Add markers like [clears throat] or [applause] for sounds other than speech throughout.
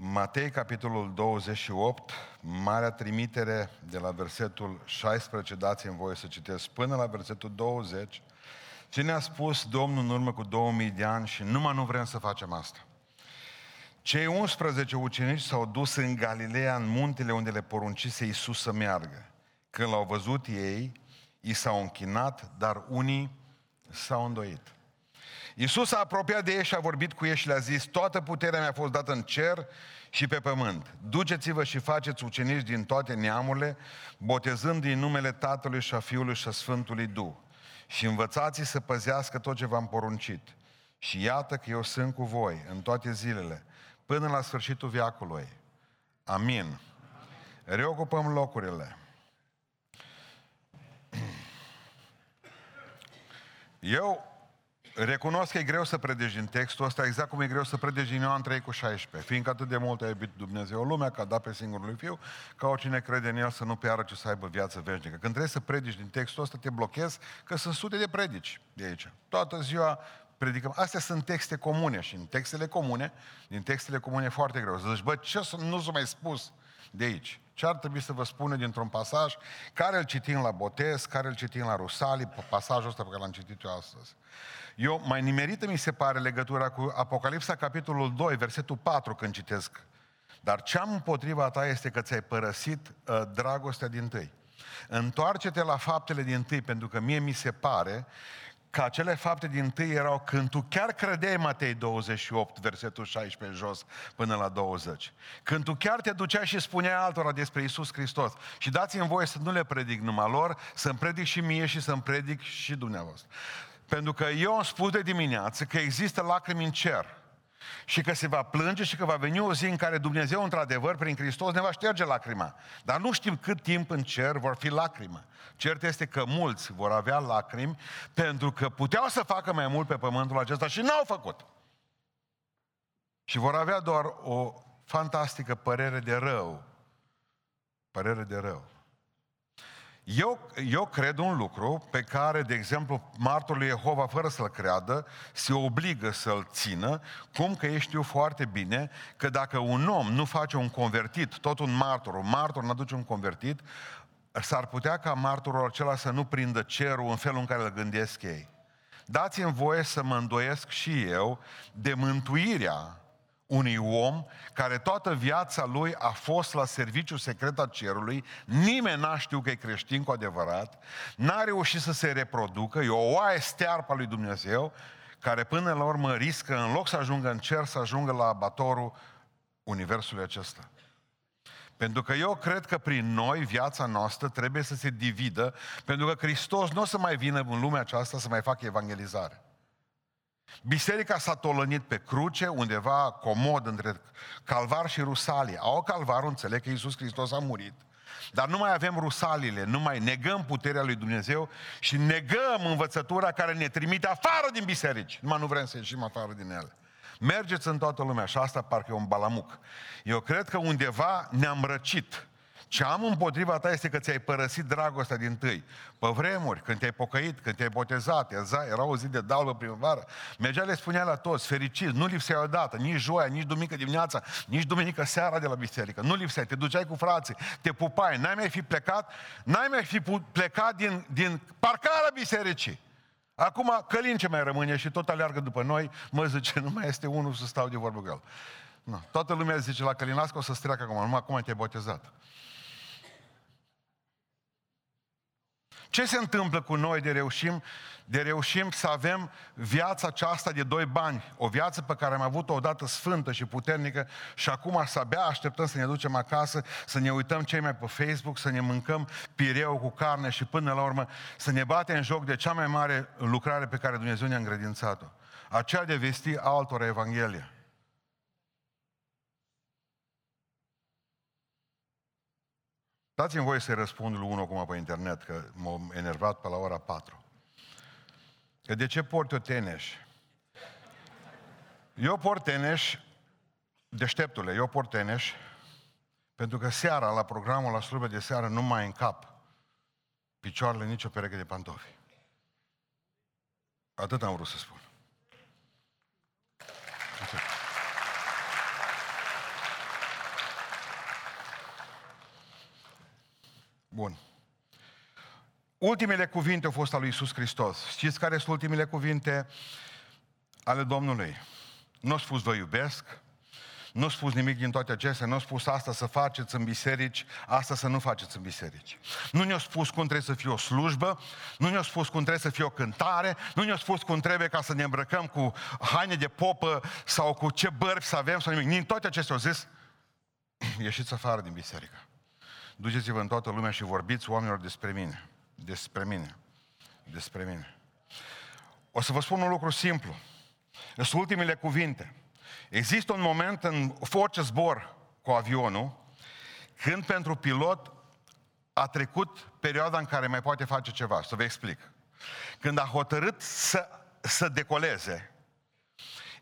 Matei, capitolul 28, marea trimitere de la versetul 16, dați-mi voie să citesc, până la versetul 20, ce ne-a spus Domnul în urmă cu 2000 de ani și numai nu vrem să facem asta. Cei 11 ucenici s-au dus în Galileea, în muntele unde le poruncise Iisus să meargă. Când l-au văzut ei, i s-au închinat, dar unii s-au îndoit. Iisus a apropiat de ei și a vorbit cu ei și le-a zis, toată puterea mi-a fost dată în cer și pe pământ. Duceți-vă și faceți ucenici din toate neamurile, botezând din numele Tatălui și a Fiului și a Sfântului Duh. Și învățați să păzească tot ce v-am poruncit. Și iată că eu sunt cu voi în toate zilele, până la sfârșitul viacului. Amin. Reocupăm locurile. Eu recunosc că e greu să predegi din textul ăsta, exact cum e greu să predegi din Ioan 3 cu 16, fiindcă atât de mult a iubit Dumnezeu lumea, că a dat pe singurul lui Fiu, ca oricine crede în El să nu piară, ci să aibă viață veșnică. Când trebuie să predici din textul ăsta, te blochezi, că sunt sute de predici de aici. Toată ziua predicăm. Astea sunt texte comune și în textele comune, din textele comune e foarte greu. Să zici, bă, ce nu s-a mai spus de aici? Ce ar trebui să vă spună dintr-un pasaj care îl citim la botez, care îl citim la Rusali, pasajul ăsta pe care l-am citit eu astăzi. Eu, mai nimerită mi se pare legătura cu Apocalipsa, capitolul 2, versetul 4, când citesc. Dar ce am împotriva ta este că ți-ai părăsit uh, dragostea din tâi. Întoarce-te la faptele din tâi, pentru că mie mi se pare că acele fapte din tâi erau când tu chiar credeai Matei 28, versetul 16 jos până la 20. Când tu chiar te duceai și spuneai altora despre Isus Hristos. Și dați-mi voie să nu le predic numai lor, să-mi predic și mie și să-mi predic și dumneavoastră. Pentru că eu am spus de dimineață că există lacrimi în cer. Și că se va plânge și că va veni o zi în care Dumnezeu, într-adevăr, prin Hristos, ne va șterge lacrima. Dar nu știm cât timp în cer vor fi lacrima. Cert este că mulți vor avea lacrimi pentru că puteau să facă mai mult pe pământul acesta și n-au făcut. Și vor avea doar o fantastică părere de rău. Părere de rău. Eu, eu cred un lucru pe care, de exemplu, martorul Jehova, fără să-l creadă, se obligă să-l țină, cum că ei știu foarte bine că dacă un om nu face un convertit, tot un martor, un martor nu aduce un convertit, s-ar putea ca martorul acela să nu prindă cerul în felul în care îl gândesc ei. Dați-mi voie să mă îndoiesc și eu de mântuirea unui om care toată viața lui a fost la serviciu secret al cerului, nimeni n-a știut că e creștin cu adevărat, n-a reușit să se reproducă, e o oaie stearpă lui Dumnezeu, care până la urmă riscă, în loc să ajungă în cer, să ajungă la abatorul universului acesta. Pentru că eu cred că prin noi viața noastră trebuie să se dividă, pentru că Hristos nu o să mai vină în lumea aceasta să mai facă evangelizare. Biserica s-a tolănit pe cruce, undeva comod între Calvar și Rusalie. Au Calvarul, înțeleg că Iisus Hristos a murit. Dar nu mai avem rusalile, nu mai negăm puterea lui Dumnezeu și negăm învățătura care ne trimite afară din biserici. Numai nu vrem să ieșim afară din ele. Mergeți în toată lumea și asta parcă e un balamuc. Eu cred că undeva ne-am răcit ce am împotriva ta este că ți-ai părăsit dragostea din tâi. Pe vremuri, când te-ai pocăit, când te-ai botezat, era o zi de dalbă primăvară, mergea le spunea la toți, fericiți, nu lipsea odată, nici joia, nici duminică dimineața, nici duminică seara de la biserică. Nu lipseai, te duceai cu frații, te pupai, n-ai mai fi plecat, n-ai mai fi plecat din, din parcarea bisericii. Acum Călin ce mai rămâne și tot aleargă după noi, mă zice, nu mai este unul să stau de vorbă cu el. No. Toată lumea zice la Călinascu o să-ți treacă acum, numai acum te-ai botezat. Ce se întâmplă cu noi de reușim, de reușim să avem viața aceasta de doi bani, o viață pe care am avut-o odată sfântă și puternică și acum să abia așteptăm să ne ducem acasă, să ne uităm cei mai pe Facebook, să ne mâncăm pireu cu carne și până la urmă să ne batem în joc de cea mai mare lucrare pe care Dumnezeu ne-a îngredințat-o. Aceea de vesti altora Evanghelia. Dați-mi voie să-i răspund lui unul acum pe internet, că m-a enervat pe la ora 4. Că de ce port eu teneș? Eu port teneș, deșteptule, eu port teneș, pentru că seara, la programul la slujbă de seară, nu mai încap picioarele nici o pereche de pantofi. Atât am vrut să spun. Bun. Ultimele cuvinte au fost ale lui Iisus Hristos. Știți care sunt ultimele cuvinte ale Domnului? Nu a spus vă iubesc, nu a spus nimic din toate acestea, nu a spus asta să faceți în biserici, asta să nu faceți în biserici. Nu ne-a spus cum trebuie să fie o slujbă, nu ne-a spus cum trebuie să fie o cântare, nu ne-a spus cum trebuie ca să ne îmbrăcăm cu haine de popă sau cu ce bărbi să avem sau nimic. Din toate acestea au zis, [clears throat] ieșiți afară din biserică. Duceți-vă în toată lumea și vorbiți oamenilor despre mine. Despre mine. Despre mine. O să vă spun un lucru simplu. Sunt ultimele cuvinte. Există un moment în orice zbor cu avionul când pentru pilot a trecut perioada în care mai poate face ceva. Să vă explic. Când a hotărât să, să decoleze,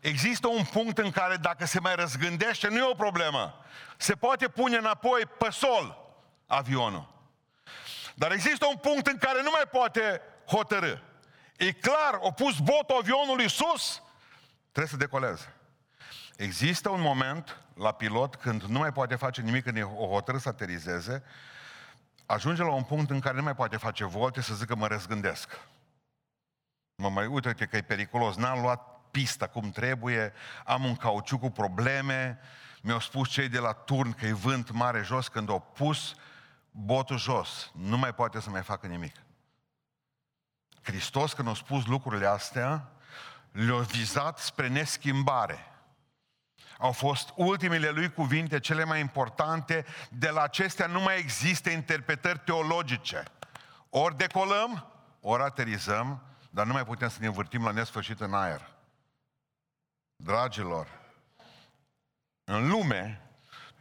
există un punct în care dacă se mai răzgândește, nu e o problemă. Se poate pune înapoi pe sol avionul. Dar există un punct în care nu mai poate hotărâ. E clar, a pus botul avionului sus, trebuie să decoleze. Există un moment la pilot când nu mai poate face nimic, când e o hotărâ să aterizeze, ajunge la un punct în care nu mai poate face volte să zică mă răzgândesc. Mă mai uite că e periculos, n-am luat pista cum trebuie, am un cauciuc cu probleme, mi-au spus cei de la turn că e vânt mare jos, când au pus botul jos, nu mai poate să mai facă nimic. Hristos, când a spus lucrurile astea, le-a vizat spre neschimbare. Au fost ultimele lui cuvinte cele mai importante, de la acestea nu mai există interpretări teologice. Ori decolăm, ori aterizăm, dar nu mai putem să ne învârtim la nesfârșit în aer. Dragilor, în lume,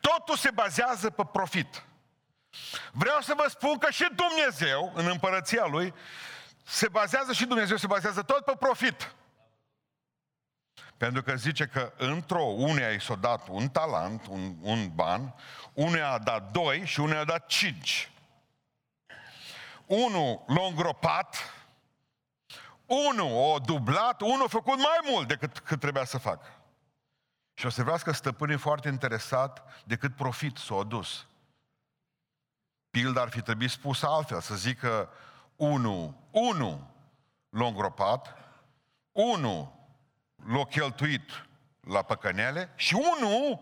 totul se bazează pe profit. Vreau să vă spun că și Dumnezeu, în împărăția Lui, se bazează și Dumnezeu se bazează tot pe profit. Pentru că zice că într-o, uneia i s-a dat un talent, un, un ban, uneia a dat doi și uneia a dat cinci. Unul l-a îngropat, unul a dublat, unul a făcut mai mult decât cât trebuia să facă. Și o să vreau că stăpânii foarte interesat de cât profit s-a adus. Pilda ar fi trebuit spus altfel, să zică unul, unul l-a îngropat, unul l-a cheltuit la păcănele și unul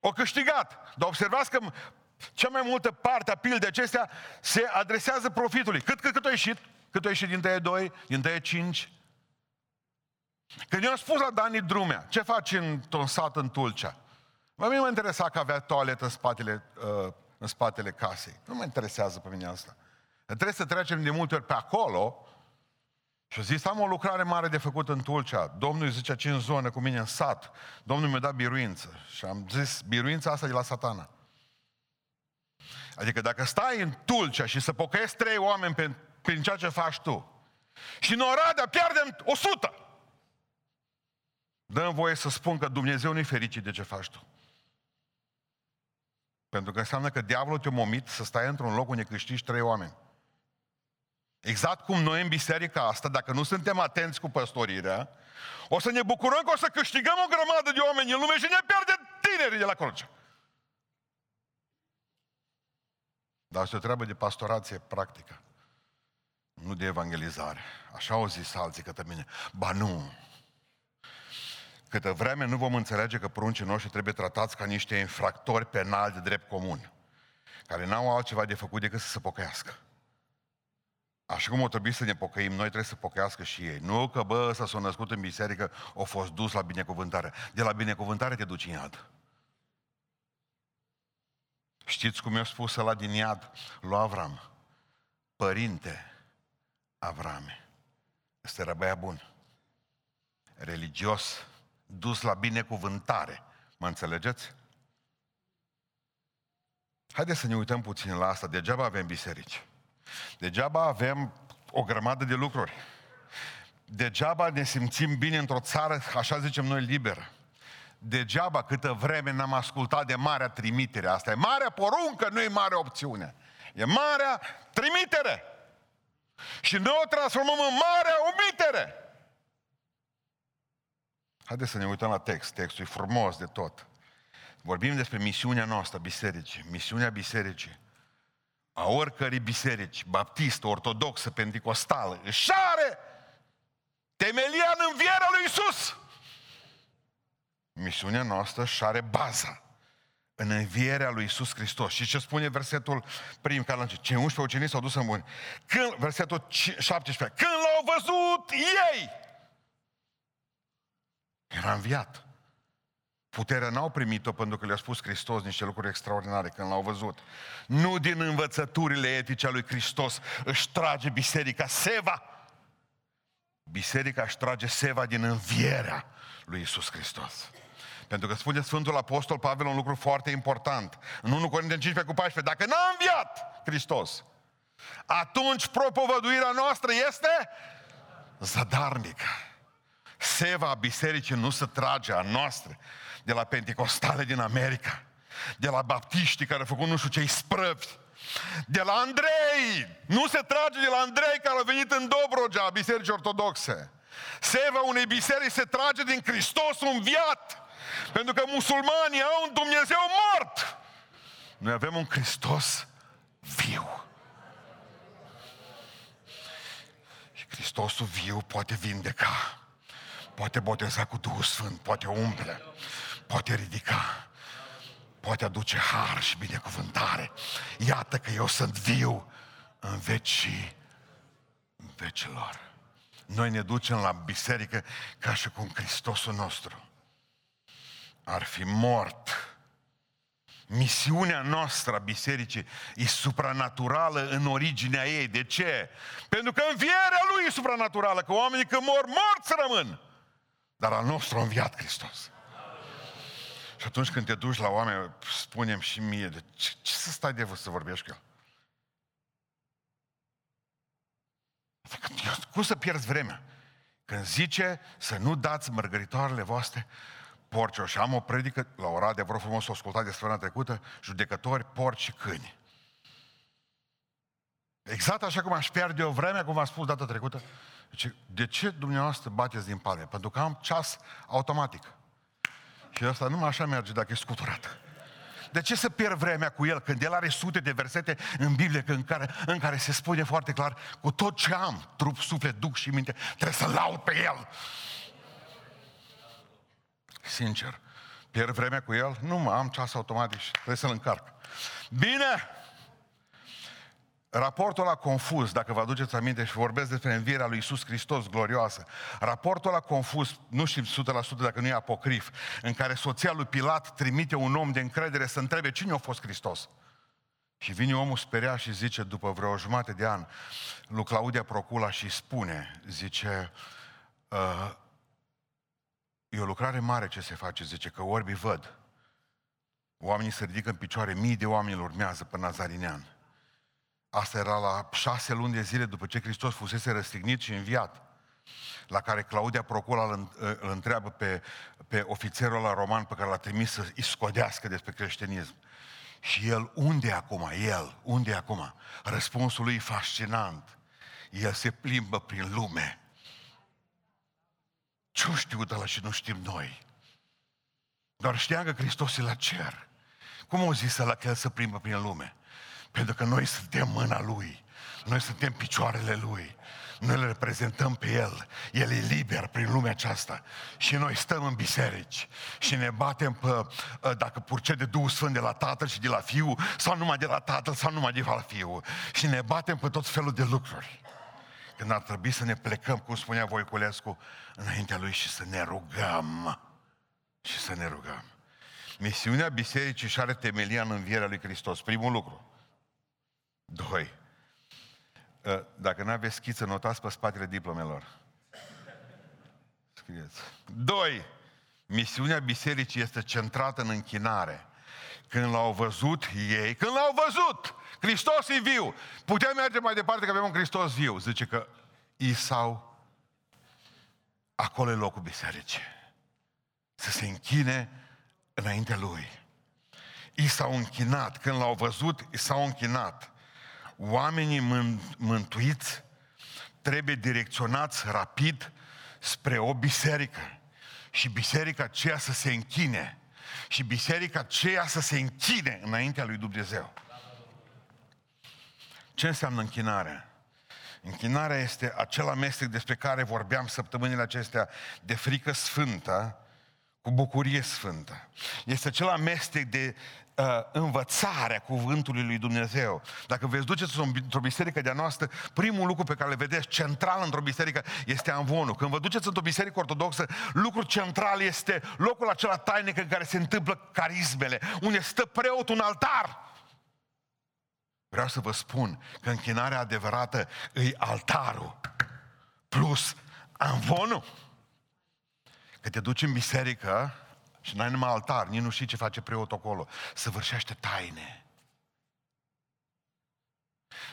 o câștigat. Dar observați că cea mai multă parte a pildei acestea se adresează profitului. Cât, cât, cât a ieșit? Cât a ieșit din tăie 2, din tăie 5? Când eu am spus la Dani Drumea, ce faci într-un sat în Tulcea? Mă mine mă interesa că avea toaletă în spatele, uh, în spatele casei. Nu mă interesează pe mine asta. Trebuie să trecem de multe ori pe acolo și a zis, am o lucrare mare de făcut în Tulcea. Domnul îi zicea, în zonă cu mine în sat. Domnul mi-a dat biruință. Și am zis, biruința asta e la satana. Adică dacă stai în Tulcea și să pocăiesc trei oameni pe, prin ceea ce faci tu, și în Oradea pierdem o sută, dă voie să spun că Dumnezeu nu-i fericit de ce faci tu. Pentru că înseamnă că diavolul te-a momit să stai într-un loc unde câștigi trei oameni. Exact cum noi în biserica asta, dacă nu suntem atenți cu păstorirea, o să ne bucurăm că o să câștigăm o grămadă de oameni în lume și ne pierde tinerii de la cruce. Dar asta o treabă de pastorație practică, nu de evangelizare. Așa au zis alții către mine. Ba nu! Câtă vreme nu vom înțelege că pruncii noștri trebuie tratați ca niște infractori penali de drept comun, care n-au altceva de făcut decât să se pocăiască. Așa cum o trebuie să ne pocăim, noi trebuie să pocăiască și ei. Nu că, bă, ăsta s-a născut în biserică, a fost dus la binecuvântare. De la binecuvântare te duci în iad. Știți cum i-a spus la din iad lui Avram? Părinte Avrame. Este era băiat bun. Religios, dus la binecuvântare. Mă înțelegeți? Haideți să ne uităm puțin la asta. Degeaba avem biserici. Degeaba avem o grămadă de lucruri. Degeaba ne simțim bine într-o țară, așa zicem noi, liberă. Degeaba câtă vreme n-am ascultat de marea trimitere. Asta e marea poruncă, nu e mare opțiune. E marea trimitere. Și noi o transformăm în marea omitere. Haideți să ne uităm la text. Textul e frumos de tot. Vorbim despre misiunea noastră, bisericii. Misiunea bisericii a oricărei biserici, baptistă, ortodoxă, pentecostală, își are temelia în învierea lui Isus. Misiunea noastră și are baza în învierea lui Isus Hristos. Și ce spune versetul prim, care ce Cei 11 ucenici s-au dus în bun. Când, versetul 17, când l-au văzut ei, era înviat. Puterea n-au primit-o pentru că le-a spus Hristos niște lucruri extraordinare când l-au văzut. Nu din învățăturile etice a lui Hristos își trage biserica seva. Biserica își trage seva din învierea lui Isus Hristos. Pentru că spune Sfântul Apostol Pavel un lucru foarte important. În 1 Corinteni 15 cu 14. Dacă n-a înviat Hristos, atunci propovăduirea noastră este zadarnică. Seva bisericii nu se trage a noastră de la pentecostale din America, de la baptiștii care au făcut nu știu ce sprăvi, de la Andrei, nu se trage de la Andrei care a venit în Dobrogea, bisericii ortodoxe. Seva unei biserici se trage din Hristos înviat. Pentru că musulmanii au un Dumnezeu mort. Noi avem un Hristos viu. Și Hristosul viu poate vindeca, poate boteza cu Duhul Sfânt, poate umple, poate ridica, poate aduce har și binecuvântare. Iată că eu sunt viu în vecii vecilor. Noi ne ducem la biserică ca și cum Hristosul nostru ar fi mort. Misiunea noastră a bisericii e supranaturală în originea ei. De ce? Pentru că învierea lui e supranaturală, că oamenii când mor, morți rămân. Dar al nostru a înviat Hristos. Și atunci când te duci la oameni, spunem și mie, de ce, ce să stai de să vorbești cu el? Adică, cum să pierzi vremea? Când zice să nu dați mărgăritoarele voastre porci. Și am o predică la ora de vreo frumos o ascultat de săptămâna trecută, judecători, porci și câini. Exact așa cum aș pierde o vreme, cum v-am spus data trecută. Deci, de ce dumneavoastră bateți din palme? Pentru că am ceas automatic. Și asta numai așa merge dacă e scuturat. De ce să pierd vremea cu el când el are sute de versete în Biblie în care, în care se spune foarte clar cu tot ce am, trup, suflet, duc și minte, trebuie să laud pe el. Sincer. Pierd vremea cu el? Nu mă, am ceas automatic și trebuie să-l încarc. Bine! Raportul ăla confuz, dacă vă aduceți aminte și vorbesc despre învierea lui Isus Hristos glorioasă, raportul ăla confuz, nu știm 100% dacă nu e apocrif, în care soția lui Pilat trimite un om de încredere să întrebe cine a fost Hristos. Și vine omul speriat și zice, după vreo jumătate de an, lui Claudia Procula și spune, zice, uh, E o lucrare mare ce se face, zice, că orbii văd. Oamenii se ridică în picioare, mii de oameni îl urmează pe Nazarinean. Asta era la șase luni de zile după ce Hristos fusese răstignit și înviat. La care Claudia Procula îl, îl întreabă pe, pe ofițerul la roman pe care l-a trimis să îi scodească despre creștinism. Și el, unde e acum? El, unde e acum? Răspunsul lui e fascinant. El se plimbă prin lume ce-o știut ăla și nu știm noi? Doar știam că Hristos e la cer. Cum o zis la că El să plimbă prin lume? Pentru că noi suntem mâna Lui. Noi suntem picioarele Lui. Noi le reprezentăm pe El. El e liber prin lumea aceasta. Și noi stăm în biserici și ne batem pe, ă, dacă purce de Duhul Sfânt de la Tatăl și de la Fiul, sau numai de la Tatăl, sau numai de la Fiul. Și ne batem pe tot felul de lucruri când ar trebui să ne plecăm, cum spunea Voiculescu, înaintea lui și să ne rugăm. Și să ne rugăm. Misiunea bisericii și are temelia în învierea lui Hristos. Primul lucru. Doi. Ă, dacă nu aveți schiță, notați pe spatele diplomelor. Scrieți. Doi. Misiunea bisericii este centrată în închinare. Când l-au văzut ei, când l-au văzut, Hristos e viu. Putem merge mai departe că avem un Hristos viu. Zice că Isau, acolo e locul bisericii. Să se închine înaintea lui. I s-au închinat. Când l-au văzut, i s-au închinat. Oamenii mântuiți trebuie direcționați rapid spre o biserică. Și biserica aceea să se închine. Și biserica aceea să se închine înaintea lui Dumnezeu. Ce înseamnă închinare? Închinarea este acel amestec despre care vorbeam săptămânile acestea de frică sfântă cu bucurie sfântă. Este acel amestec de uh, învățare a cuvântului lui Dumnezeu. Dacă veți duceți într-o biserică de-a noastră, primul lucru pe care le vedeți central într-o biserică este anvonul. Când vă duceți într-o biserică ortodoxă, lucrul central este locul acela tainic în care se întâmplă carismele, unde stă preotul un altar. Vreau să vă spun că închinarea adevărată e altarul plus anvonul. Că te duci în biserică și n-ai numai altar, nici nu știi ce face preotul acolo. Săvârșește taine.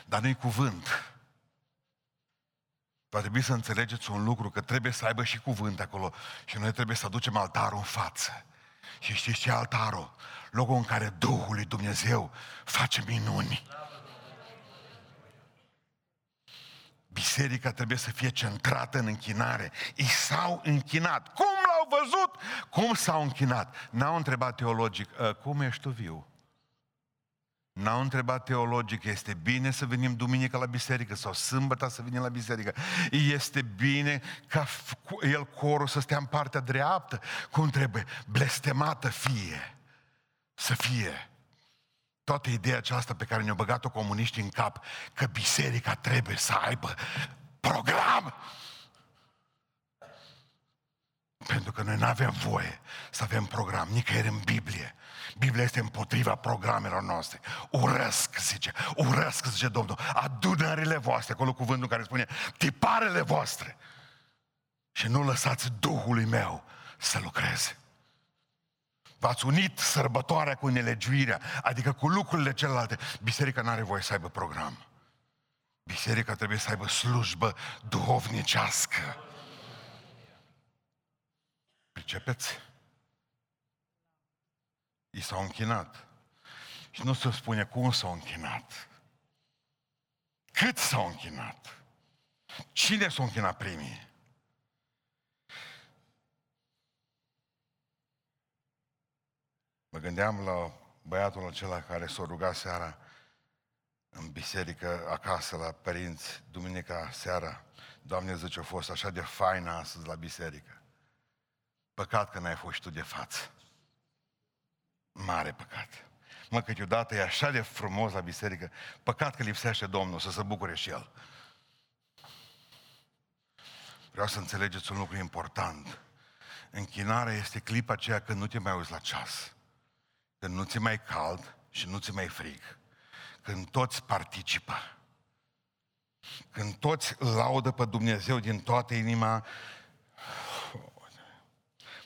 Dar nu-i cuvânt. Va trebui să înțelegeți un lucru, că trebuie să aibă și cuvânt acolo. Și noi trebuie să aducem altarul în față. Și știți ce altarul? Locul în care Duhul lui Dumnezeu face minuni. Biserica trebuie să fie centrată în închinare. I s-au închinat. Cum l-au văzut? Cum s-au închinat? N-au întrebat teologic, ă, cum ești tu viu? N-au întrebat teologic, este bine să venim duminică la biserică sau sâmbătă să venim la biserică. Este bine ca el corul să stea în partea dreaptă, cum trebuie, blestemată fie, să fie toată ideea aceasta pe care ne-au băgat-o comuniștii în cap, că biserica trebuie să aibă program. Pentru că noi nu avem voie să avem program nicăieri în Biblie. Biblia este împotriva programelor noastre. Urăsc, zice, urăsc, zice Domnul, adunările voastre, acolo cuvântul care spune, tiparele voastre. Și nu lăsați Duhului meu să lucreze. V-ați unit sărbătoarea cu nelegiuirea, adică cu lucrurile celelalte. Biserica nu are voie să aibă program. Biserica trebuie să aibă slujbă duhovnicească. Pricepeți? I s-au închinat. Și nu se spune cum s-au închinat. Cât s-au închinat. Cine s-au închinat primii? Mă gândeam la băiatul acela care s-a rugat seara în biserică, acasă, la părinți, duminica seara. Doamne, zice, a fost așa de faină astăzi la biserică. Păcat că n-ai fost tu de față. Mare păcat. Mă, câteodată e așa de frumos la biserică, păcat că lipsește Domnul să se bucure și El. Vreau să înțelegeți un lucru important. Închinarea este clipa aceea când nu te mai uiți la ceas. Când nu ți mai cald și nu ți mai frig. Când toți participă. Când toți laudă pe Dumnezeu din toată inima.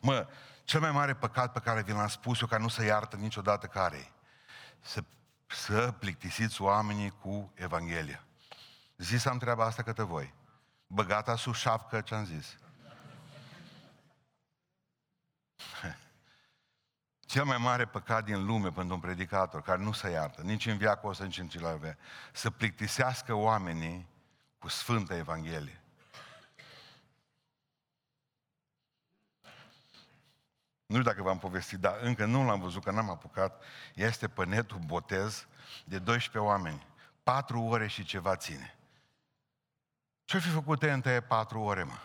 Mă, cel mai mare păcat pe care vi l-am spus eu, ca nu să iartă niciodată care să, să plictisiți oamenii cu Evanghelia. Zis am treaba asta către voi. Băgata sub șapcă ce-am zis. [laughs] Cel mai mare păcat din lume pentru un predicator care nu se iartă, nici în viacul ăsta, nici în celălalt, să plictisească oamenii cu Sfânta Evanghelie. Nu știu dacă v-am povestit, dar încă nu l-am văzut, că n-am apucat. Este pe netul botez de 12 oameni. Patru ore și ceva ține. Ce-o fi făcut în patru ore, mă?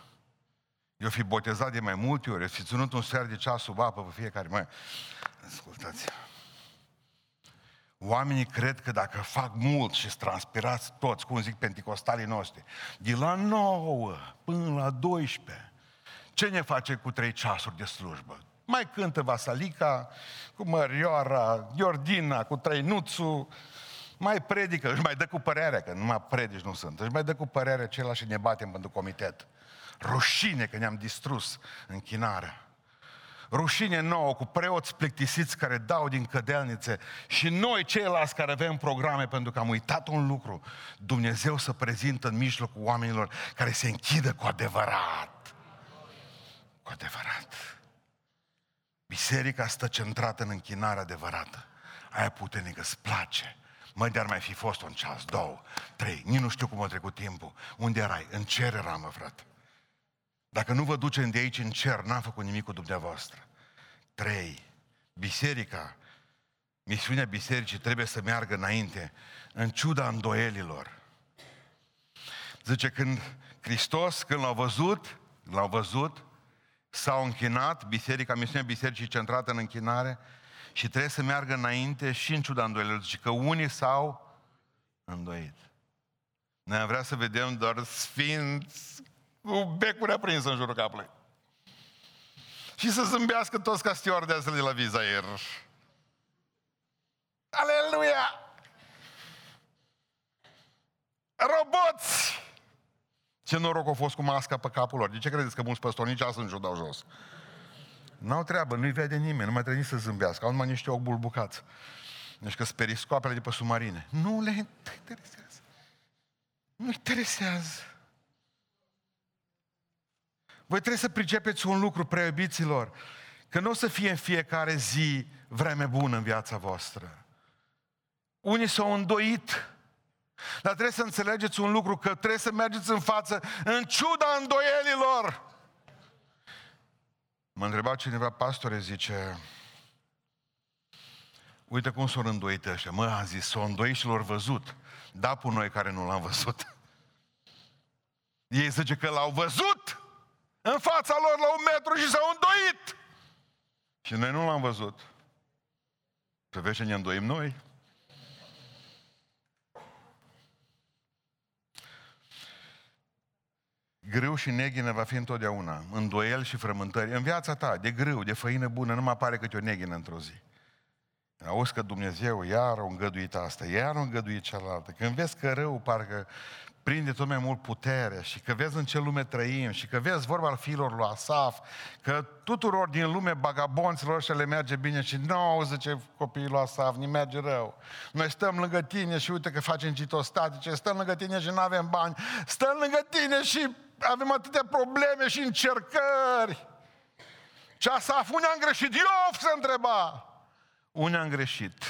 Eu fi botezat de mai multe ori, fi ținut un sfert de ceas sub apă pe fiecare. Mai, ascultați Oamenii cred că dacă fac mult și transpirați toți, cum zic penticostalii noștri, de la 9 până la 12, ce ne face cu trei ceasuri de slujbă? Mai cântă Vasalica, cu Mărioara, Iordina, cu Trăinuțu, mai predică, își mai dă cu părerea, că numai predici nu sunt, își mai dă cu părerea celălalt și ne batem pentru comitet. Rușine că ne-am distrus închinarea. Rușine nouă cu preoți plictisiți care dau din cădelnițe și noi ceilalți care avem programe pentru că am uitat un lucru. Dumnezeu să prezintă în mijlocul oamenilor care se închidă cu adevărat. Cu adevărat. Biserica stă centrată în închinarea adevărată. Aia puternică îți place. Măi, dar mai fi fost un ceas, două, trei, nici nu știu cum a trecut timpul. Unde erai? În cer eram, mă, frate. Dacă nu vă ducem de aici în cer, n-am făcut nimic cu dumneavoastră. Trei. Biserica Misiunea bisericii trebuie să meargă înainte, în ciuda îndoielilor. Zice, când Hristos, când l-a văzut, l-a văzut, s-au închinat, biserica, misiunea bisericii centrată în închinare, și trebuie să meargă înainte și în ciuda îndoielilor. Zice că unii s-au îndoit. Noi am vrea să vedem doar sfinți cu becuri aprins în jurul capului. Și să zâmbească toți ca stewardesele de la Visa Air. Aleluia! Roboți! Ce noroc a fost cu masca pe capul lor. De ce credeți că mulți păstori nici astăzi nu dau jos? N-au treabă, nu-i vede nimeni, nu mai trebuie nici să zâmbească. Au numai niște ochi bulbucați. Deci că periscoapele de pe submarine. Nu le interesează. Nu interesează. Voi trebuie să pricepeți un lucru, preiubiților, că nu o să fie în fiecare zi vreme bună în viața voastră. Unii s-au îndoit, dar trebuie să înțelegeți un lucru, că trebuie să mergeți în față în ciuda îndoielilor. Mă întreba cineva, pastore, zice, uite cum s-au îndoit ăștia. Mă, a zis, s-au îndoit și l-au văzut. Da, cu noi care nu l-am văzut. Ei zice că l-au văzut în fața lor la un metru și s-au îndoit. Și noi nu l-am văzut. Să vezi ce ne îndoim noi? Grâu și neghină va fi întotdeauna, îndoiel și frământări. În viața ta, de grâu, de făină bună, nu mai apare câte o neghină într-o zi. Auzi că Dumnezeu iar a îngăduit asta, iar a îngăduit cealaltă. Când vezi că rău parcă prinde tot mai mult putere și că vezi în ce lume trăim și că vezi vorba al fiilor lui Asaf, că tuturor din lume bagabonților ăștia le merge bine și nu au, zice copiii lui Asaf, ni merge rău. Noi stăm lângă tine și uite că facem citostatice, stăm lângă tine și nu avem bani, stăm lângă tine și avem atâtea probleme și încercări. Și Asaf, unde am greșit? Iov se întreba. Unde am greșit?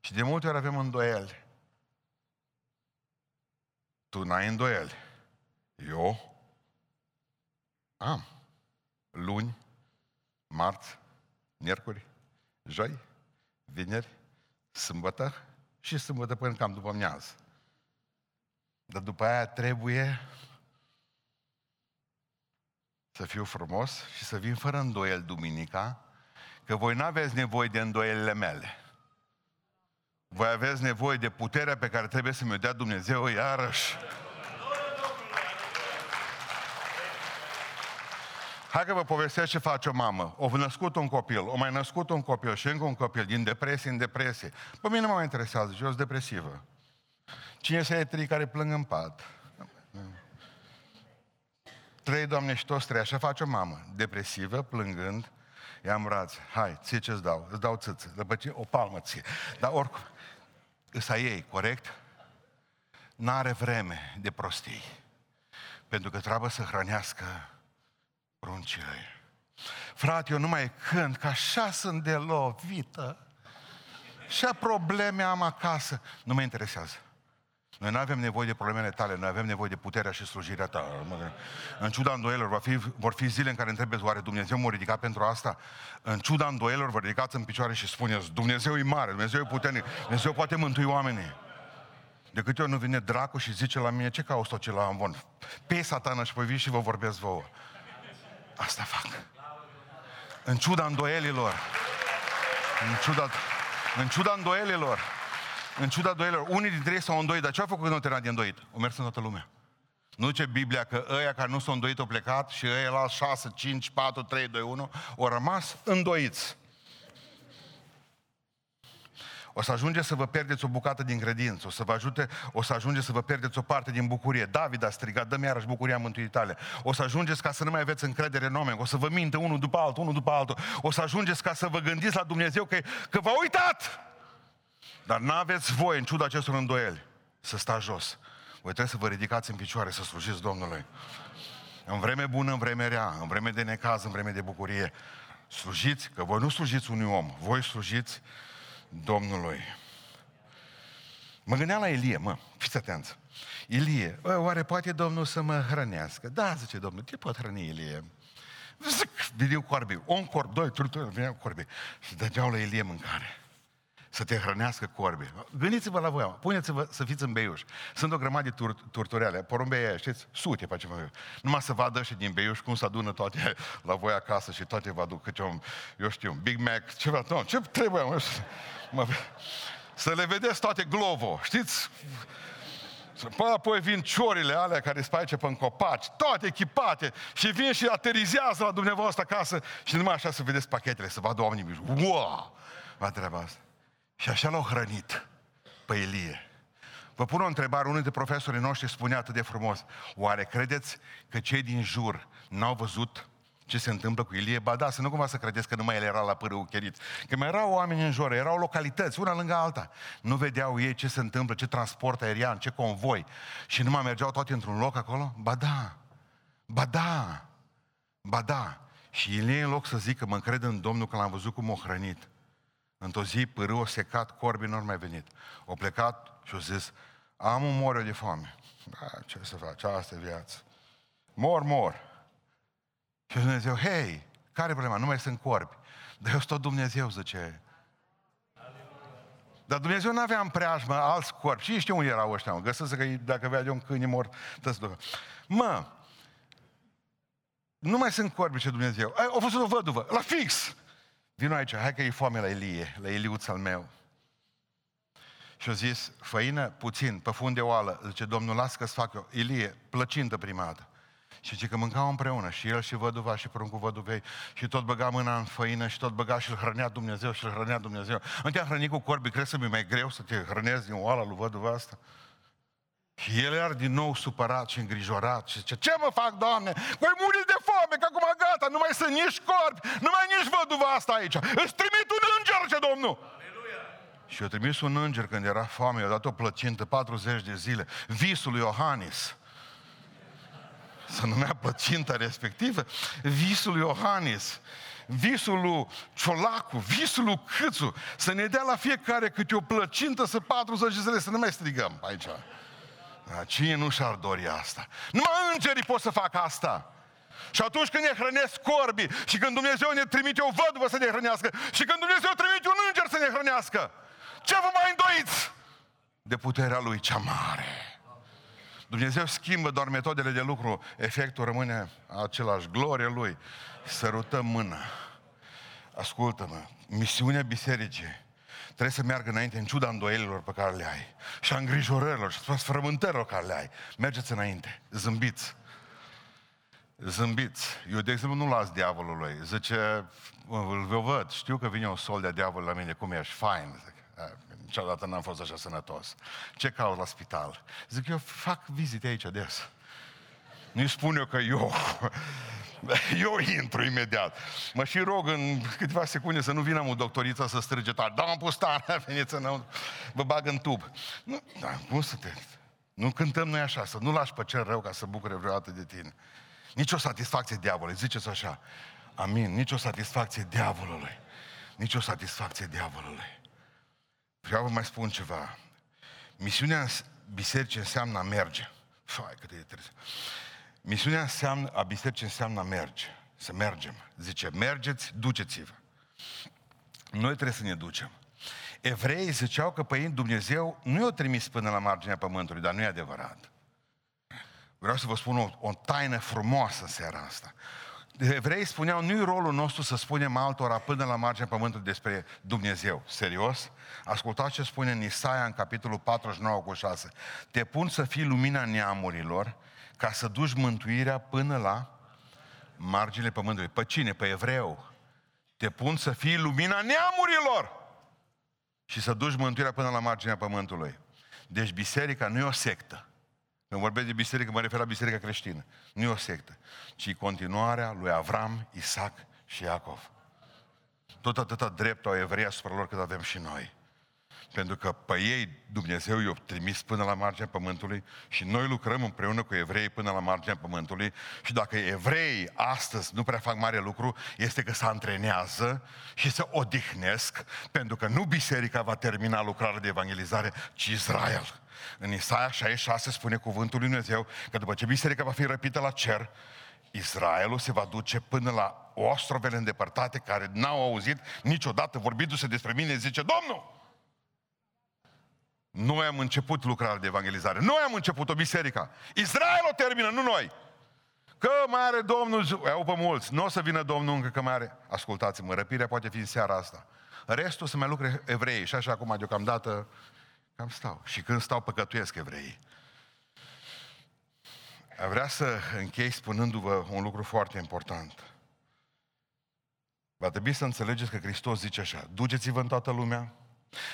Și de multe ori avem îndoieli. Tu n-ai îndoieli. Eu am. Luni, marți, miercuri, joi, vineri, sâmbătă și sâmbătă până cam după amiază. Dar după aia trebuie să fiu frumos și să vin fără îndoiel duminica, că voi nu aveți nevoie de îndoielile mele. Voi aveți nevoie de puterea pe care trebuie să mi-o dea Dumnezeu iarăși. Hai că vă povestesc ce face o mamă. O născut un copil, o mai născut un copil și încă un copil, din depresie în depresie. Pe mine nu mă interesează, eu sunt depresivă. Cine să trei care plâng în pat? Trei, Doamne, și toți trei. Așa face o mamă. Depresivă, plângând, i-am brațe. Hai, ție ce-ți dau? Îți dau țâță. După ce, o palmă ție. Dar oricum, îs a ei, corect? N-are vreme de prostii. Pentru că trebuie să hrănească pruncii ei. Frate, eu nu mai cânt, că așa sunt de lovită. Și probleme am acasă. Nu mă interesează. Noi nu avem nevoie de problemele tale, noi avem nevoie de puterea și slujirea ta. În ciuda îndoielor, vor fi, vor fi zile în care întrebeți, oare Dumnezeu m-a ridicat pentru asta? În ciuda îndoielor, vă ridicați în picioare și spuneți, Dumnezeu e mare, Dumnezeu e puternic, Dumnezeu poate mântui oamenii. De câte ori nu vine dracu și zice la mine, ce cauți tot ce la amvon? Pe satana și pe vii și vă vorbesc vouă. Asta fac. În ciuda îndoielilor. În ciuda, în ciuda îndoielilor în ciuda doielor, unii dintre ei s-au îndoit, dar ce au făcut când au terminat de îndoit? O mers în toată lumea. Nu ce Biblia că ăia care nu s-au îndoit au plecat și ăia la 6, 5, 4, 3, 2, 1 au rămas îndoiți. O să ajunge să vă pierdeți o bucată din credință, o să vă ajute, o să ajunge să vă pierdeți o parte din bucurie. David a strigat, dă-mi iarăși bucuria mântuirii tale. O să ajungeți ca să nu mai aveți încredere în oameni, o să vă minte unul după altul, unul după altul. O să ajungeți ca să vă gândiți la Dumnezeu că, că v-a uitat! Dar n-aveți voie, în ciuda acestor îndoieli, să stați jos. Voi trebuie să vă ridicați în picioare, să slujiți Domnului. În vreme bună, în vreme rea, în vreme de necaz, în vreme de bucurie. Slujiți, că voi nu slujiți unui om, voi slujiți Domnului. Mă gândeam la Ilie, mă, fiți atenți. Ilie, oare poate Domnul să mă hrănească? Da, zice Domnul, ce poate hrăni Ilie? Zic, vine corbii, un corb, doi, trei, trei, vine corbii. Și dădeau la Ilie mâncare. Să te hrănească corbi. Gândiți-vă la voi, puneți-vă să fiți în Beiuș. Sunt o grămadă de tur- turtureale, porumbei aia, știți, sute pe ceva. Numai să vadă și din Beiuș cum se adună toate la voi acasă și toate vă aduc câte un, eu știu, un Big Mac, ceva, nu, ce trebuie, mă, mă, să le vedeți toate glovo, știți? Până apoi vin ciorile alea care sunt aici pe copaci, toate echipate, și vin și aterizează la dumneavoastră acasă și numai așa să vedeți pachetele, să vadă oamenii. Wow! Va treaba asta. Și așa l-au hrănit pe Ilie. Vă pun o întrebare, unul dintre profesorii noștri spunea atât de frumos, oare credeți că cei din jur n-au văzut ce se întâmplă cu Ilie? Ba da, să nu cumva să credeți că numai el era la pârâu cherit. Că mai erau oameni în jur, erau localități, una lângă alta. Nu vedeau ei ce se întâmplă, ce transport aerian, ce convoi. Și nu mai mergeau toate într-un loc acolo? Ba da, ba da, ba da. Și Ilie, în loc să zică, mă încred în Domnul că l-am văzut cum o hrănit, Într-o zi pârâul o secat, corbii nu mai venit. O plecat și o zis, am un mor de foame. Da, ce să faci, asta e viață. Mor, mor. Și Dumnezeu, hei, care problema? Nu mai sunt corbi. Dar eu sunt tot Dumnezeu, zice. Dar Dumnezeu nu avea în preajmă alți corbi. Și știu unde erau ăștia, mă. Găsesc că dacă vedea un câine mort, Mă, nu mai sunt corbi, ce Dumnezeu. Au fost o văduvă, la fix. Vino aici, hai că e foame la Elie, la Eliuț al meu. Și a zis, făină, puțin, pe fund de oală. Zice, Domnul, las că-ți fac eu. Ilie, plăcintă prima dată. Și zice că mâncau împreună, și el și văduva și pruncul văduvei, și tot băga mâna în făină, și tot băga și îl hrănea Dumnezeu, și îl hrănea Dumnezeu. Nu te-a hrănit cu corbi, crezi să mi mai greu să te hrănezi din oala lui văduva asta? Și el era din nou supărat și îngrijorat și zice, ce mă fac, Doamne? Voi muri de foame, că acum gata, nu mai sunt nici corbi, nu mai nici văduva asta aici. Îți trimit un înger, ce Domnul! Aleluia! Și eu trimis un înger când era foame, i-a dat o plăcintă 40 de zile, visul lui Iohannis. Să numea plăcinta respectivă, visul lui Iohannis visul lui Ciolacu, visul lui Câțu, să ne dea la fiecare câte o plăcintă să 40 de zile, să nu mai strigăm aici. Da, cine nu și-ar dori asta? Numai îngerii pot să facă asta. Și atunci când ne hrănesc corbii și când Dumnezeu ne trimite o văduvă să ne hrănească și când Dumnezeu trimite un înger să ne hrănească, ce vă mai îndoiți? De puterea Lui cea mare. Dumnezeu schimbă doar metodele de lucru, efectul rămâne același, gloria Lui. Sărutăm mâna. Ascultă-mă, misiunea bisericii trebuie să meargă înainte în ciuda îndoielilor pe care le ai și a îngrijorărilor și a sfrământărilor care le ai. Mergeți înainte, zâmbiți. Zâmbiți. Eu, de exemplu, nu las diavolului. Zice, îl văd, știu că vine un sol de diavol la mine, cum ești, fain. Zic, niciodată n-am fost așa sănătos. Ce caut la spital? Zic, eu fac vizite aici des. Nu-i spun eu că eu [laughs] Eu intru imediat. Mă și rog în câteva secunde să nu vină o doctoriță să strige tare. Da, am pus tare, [laughs] veniți înăuntru. Vă bag în tub. Nu, da, cum să te... Nu cântăm noi așa, să nu lași pe cel rău ca să bucure vreodată de tine. Nici o satisfacție diavolului, ziceți așa. Amin, nici o satisfacție diavolului. Nici o satisfacție diavolului. Vreau să mai spun ceva. Misiunea bisericii înseamnă a merge. Fai, cât e trebuie. Misiunea înseamnă, a bisericii înseamnă a merge. Să mergem. Zice, mergeți, duceți-vă. Noi trebuie să ne ducem. Evreii ziceau că păi Dumnezeu nu i-a trimis până la marginea pământului, dar nu e adevărat. Vreau să vă spun o, o taină frumoasă în seara asta. Evrei spuneau, nu-i rolul nostru să spunem altora până la marginea pământului despre Dumnezeu. Serios? Ascultați ce spune în Isaia în capitolul 49 cu 6. Te pun să fii lumina neamurilor ca să duci mântuirea până la marginile pământului. Pe cine? Pe evreu. Te pun să fii lumina neamurilor și să duci mântuirea până la marginea pământului. Deci biserica nu e o sectă. Când vorbesc de biserică, mă refer la biserica creștină. Nu e o sectă, ci continuarea lui Avram, Isaac și Iacov. Tot atâta drept au evrei asupra lor cât avem și noi. Pentru că pe ei Dumnezeu i-a trimis până la marginea pământului și noi lucrăm împreună cu evrei până la marginea pământului și dacă evrei astăzi nu prea fac mare lucru, este că se antrenează și se odihnesc, pentru că nu biserica va termina lucrarea de evangelizare, ci Israel. În Isaia 66 spune cuvântul lui Dumnezeu că după ce biserica va fi răpită la cer, Israelul se va duce până la ostrovele îndepărtate care n-au auzit niciodată vorbindu-se despre mine, zice, Domnul, Noi am început lucrarea de evangelizare. Noi am început-o biserica. Israel o termină, nu noi. Că mai are Domnul, au pe mulți, nu o să vină Domnul încă că mai are. Ascultați-mă, răpirea poate fi în seara asta. Restul să mai lucre evrei și așa acum deocamdată cam stau. Și când stau păcătuiesc evreii. Vrea să închei spunându-vă un lucru foarte important. Va trebui să înțelegeți că Hristos zice așa, duceți-vă în toată lumea,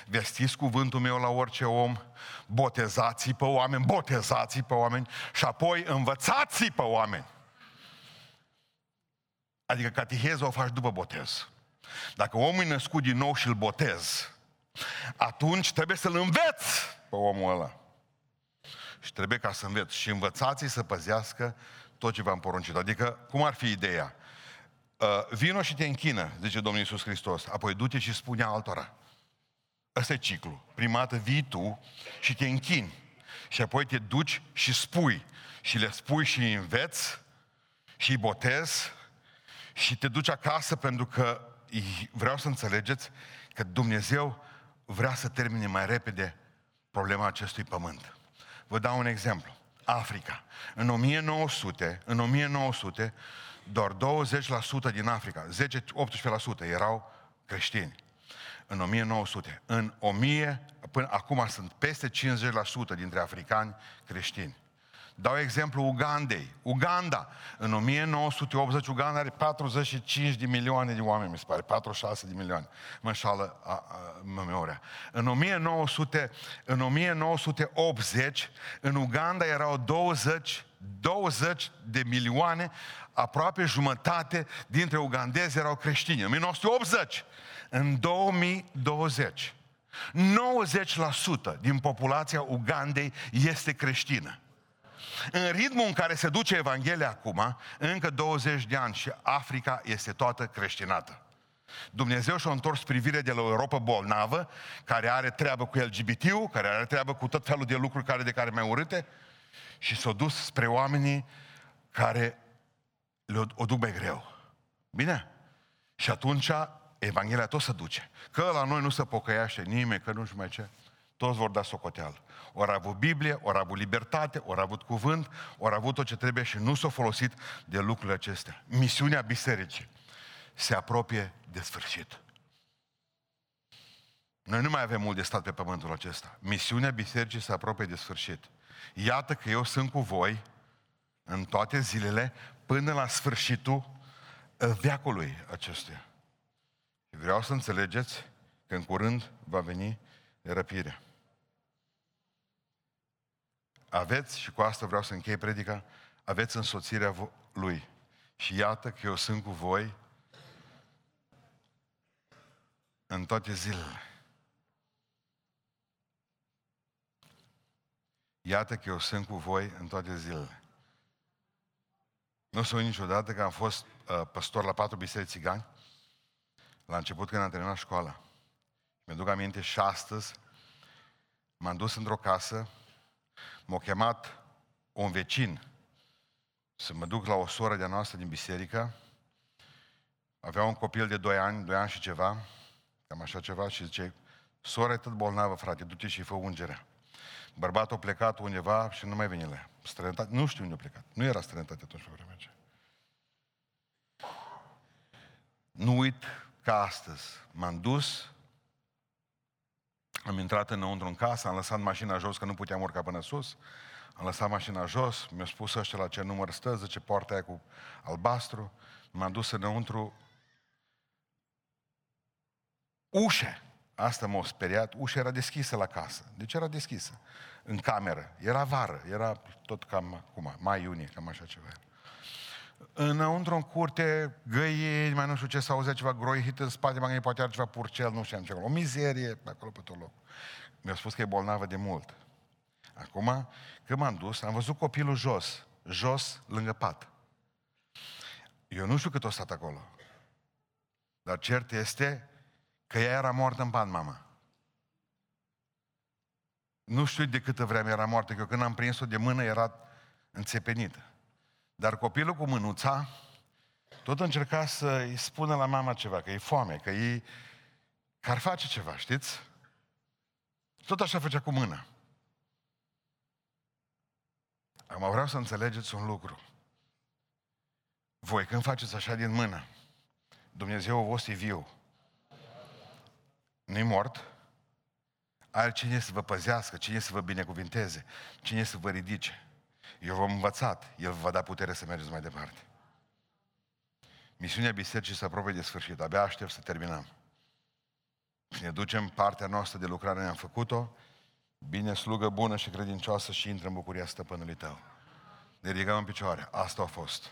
vestiți cuvântul meu la orice om, botezați pe oameni, botezați pe oameni și apoi învățați pe oameni. Adică catihezul o faci după botez. Dacă omul e născut din nou și îl botez, atunci trebuie să-l înveți pe omul ăla. Și trebuie ca să înveți. Și învățați să păzească tot ce v-am poruncit. Adică, cum ar fi ideea? Uh, vino și te închină, zice Domnul Iisus Hristos. Apoi du-te și spune altora. Ăsta e ciclu. Prima dată vii tu și te închini. Și apoi te duci și spui. Și le spui și îi înveți și îi botezi și te duci acasă pentru că vreau să înțelegeți că Dumnezeu vrea să termine mai repede problema acestui pământ. Vă dau un exemplu. Africa. În 1900, în 1900, doar 20% din Africa, 10-18% erau creștini. În 1900. În 1000, până acum sunt peste 50% dintre africani creștini. Dau exemplu Ugandei. Uganda. În 1980 Uganda are 45 de milioane de oameni, mi se pare, 46 de milioane. Mă înșală a, a, memoria. În 1900, în 1980, în Uganda erau 20, 20 de milioane, aproape jumătate dintre ugandezi erau creștini. În 1980. În 2020, 90% din populația Ugandei este creștină. În ritmul în care se duce Evanghelia acum, încă 20 de ani și Africa este toată creștinată. Dumnezeu și-a întors privire de la o Europa bolnavă, care are treabă cu lgbt care are treabă cu tot felul de lucruri care de care mai urâte, și s-a dus spre oamenii care le o duc mai greu. Bine? Și atunci Evanghelia tot se duce. Că la noi nu se pocăiește nimeni, că nu știu mai ce. Toți vor da socoteală. Ori a avut Biblie, ori a avut libertate, ori a avut cuvânt, ori a avut tot ce trebuie și nu s-a folosit de lucrurile acestea. Misiunea bisericii se apropie de sfârșit. Noi nu mai avem mult de stat pe pământul acesta. Misiunea bisericii se apropie de sfârșit. Iată că eu sunt cu voi în toate zilele până la sfârșitul veacului acestuia. Și vreau să înțelegeți că în curând va veni răpirea. Aveți, și cu asta vreau să închei predica, aveți însoțirea Lui. Și iată că eu sunt cu voi în toate zilele. Iată că eu sunt cu voi în toate zilele. Nu sunt niciodată că am fost uh, păstor la patru biserici țigani, la început când am terminat școala. Mi-aduc aminte și astăzi m-am dus într-o casă, m-a chemat un vecin să mă duc la o soră de-a noastră din biserică. Avea un copil de 2 ani, 2 ani și ceva, cam așa ceva, și zice, sora e tot bolnavă, frate, du-te și fă ungerea. Bărbatul a plecat undeva și nu mai vine la ea. Străinătate, nu știu unde a plecat. Nu era străinătate atunci pe vremea aceea. Nu uit că astăzi m-am dus, am intrat înăuntru în casă, am lăsat mașina jos, că nu puteam urca până sus, am lăsat mașina jos, mi-a spus ăștia la ce număr stă, zice poarta aia cu albastru, m-am dus înăuntru, ușe, asta m-a speriat, ușa era deschisă la casă. De ce era deschisă? În cameră. Era vară, era tot cam acum, mai iunie, cam așa ceva. Înăuntru în curte, găi, mai nu știu ce, s-auzea ceva groihit în spate, mai poate are ceva purcel, nu știu ce. O mizerie acolo pe tot loc. Mi-a spus că e bolnavă de mult. Acum, când m-am dus, am văzut copilul jos, jos, lângă pat. Eu nu știu cât o stat acolo. Dar cert este că ea era moartă în pat, mama. Nu știu de câtă vreme era moartă, că eu când am prins-o de mână era înțepenită. Dar copilul cu mânuța tot încerca să îi spună la mama ceva, că e foame, că e... că ar face ceva, știți? Tot așa făcea cu mâna. Acum vreau să înțelegeți un lucru. Voi când faceți așa din mână, Dumnezeu vostru e viu. Nu-i mort. Are cine să vă păzească, cine să vă binecuvinteze, cine să vă ridice. Eu v-am învățat, El vă va da putere să mergeți mai departe. Misiunea bisericii se apropie de sfârșit. Abia aștept să terminăm. Și ne ducem partea noastră de lucrare, ne-am făcut-o. Bine, slugă bună și credincioasă și intră în bucuria stăpânului tău. Ne ridicăm în picioare. Asta a fost.